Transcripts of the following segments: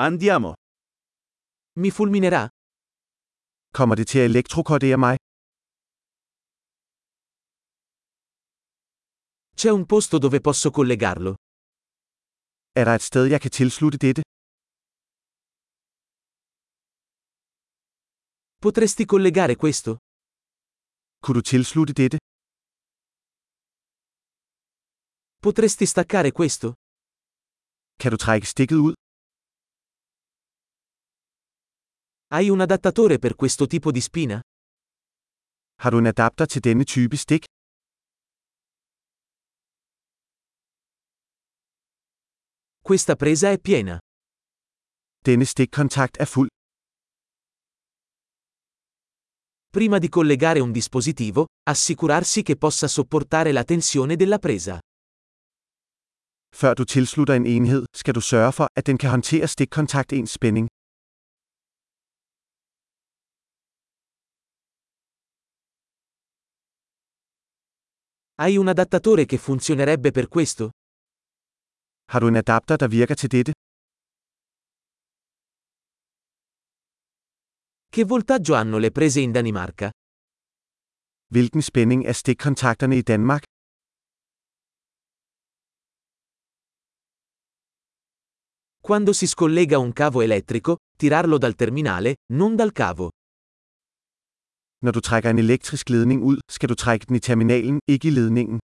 Andiamo. Mi fulminerà? Kommer det til at elektrokordere mig? C'è un posto dove posso collegarlo. Er der et sted, jeg kan tilslutte dette? Potresti collegare questo? Kunne du tilslutte dette? Potresti staccare questo? Kan du trække stikket ud? Hai un adattatore per questo tipo di spina? Har du en adapter til denne type stik? Questa presa è piena. Denne stikkontakt er fuld. Prima di collegare un dispositivo, assicurarsi che possa sopportare la tensione della presa. Før du tilslutter en enhed, skal du sørge for, at den kan håndtere stikkontaktens spænding. Hai un adattatore che funzionerebbe per questo? Har du en adapter, der virker til dette? Che voltaggio hanno le prese in Danimarca? Hvilken spænding er stikkontakterne i Danmark? Quando si scollega un cavo elettrico, tirarlo dal terminale, non dal cavo. Når du trækker en elektrisk ledning ud, skal du trække den i terminalen, ikke i ledningen.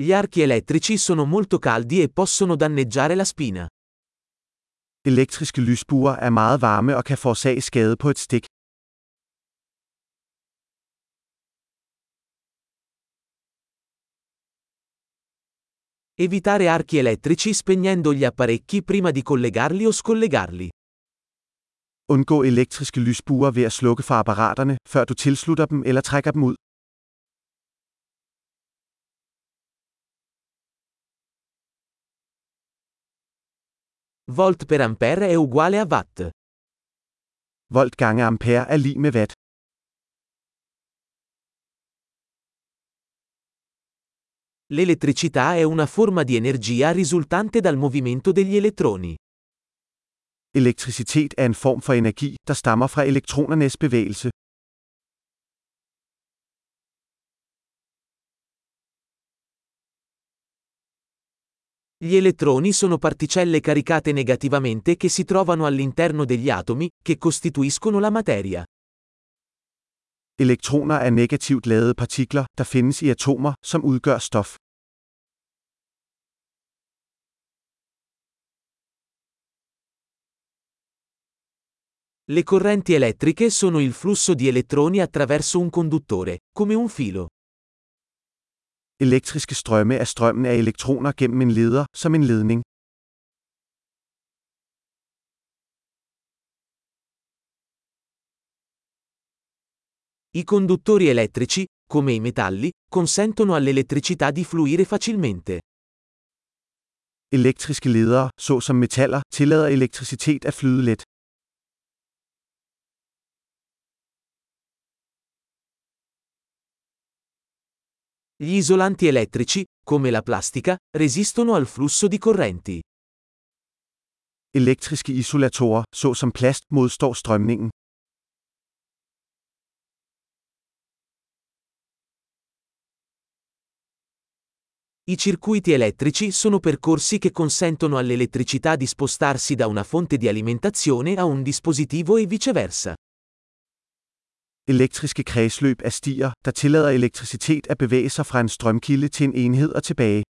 Gli archi elettrici sono molto caldi e possono danneggiare la spina. Elektriske lysbuer er meget varme og kan forårsage skade på et stik. Evitare archi elettrici spegnendo gli apparecchi prima di collegarli o scollegarli. Undgå elektriske lysbuer ved at slukke for apparaterne, før du tilslutter dem eller trækker dem ud. Volt per ampere è uguale a watt. Volt gange ampere er lig med watt. L'elettricità è una forma di energia risultante dal movimento degli elettroni. Elektricitet er en form for energi, der stammer fra elektronernes bevægelse. Gli elettroni sono particelle caricate negativamente che si trovano all'interno degli atomi, che costituiscono la materia. Elektroner er negativt ladede partikler, der findes i atomer, som udgør stof. Le correnti elettriche sono il flusso di elettroni attraverso un conduttore, come un filo. Elektriske strømme er strømmen af elektroner gennem en leder, som en ledning. I conduttori elettrici, come i metalli, consentono all'elettricità di fluire facilmente. Elektriske ledere, såsom metaller, tillader elektricitet at flyde let. Gli isolanti elettrici, come la plastica, resistono al flusso di correnti. Elektriske isolatorer, såsom plast, modstår strømningen. I circuiti elettrici sono percorsi che consentono all'elettricità di spostarsi da una fonte di alimentazione a un dispositivo e viceversa. Elektriske kredsløb er stier, der tillader elektricitet at bevæge sig fra en strømkilde til en enhed og tilbage.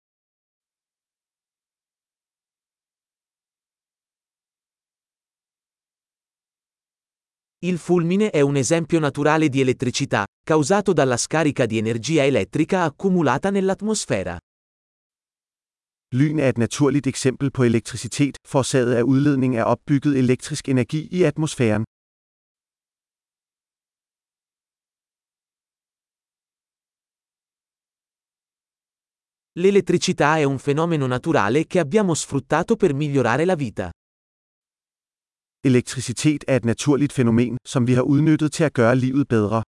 Il fulmine è un esempio naturale di elettricità, causato dalla scarica di energia elettrica accumulata nell'atmosfera. Lyn er et naturligt eksempel på elektricitet, forårsaget af udledning af opbygget elektrisk energi i atmosfæren. L'elettricità è un fenomeno naturale che abbiamo sfruttato per migliorare la vita. Elektricitet er et naturligt fænomen, som vi har udnyttet til at gøre livet bedre.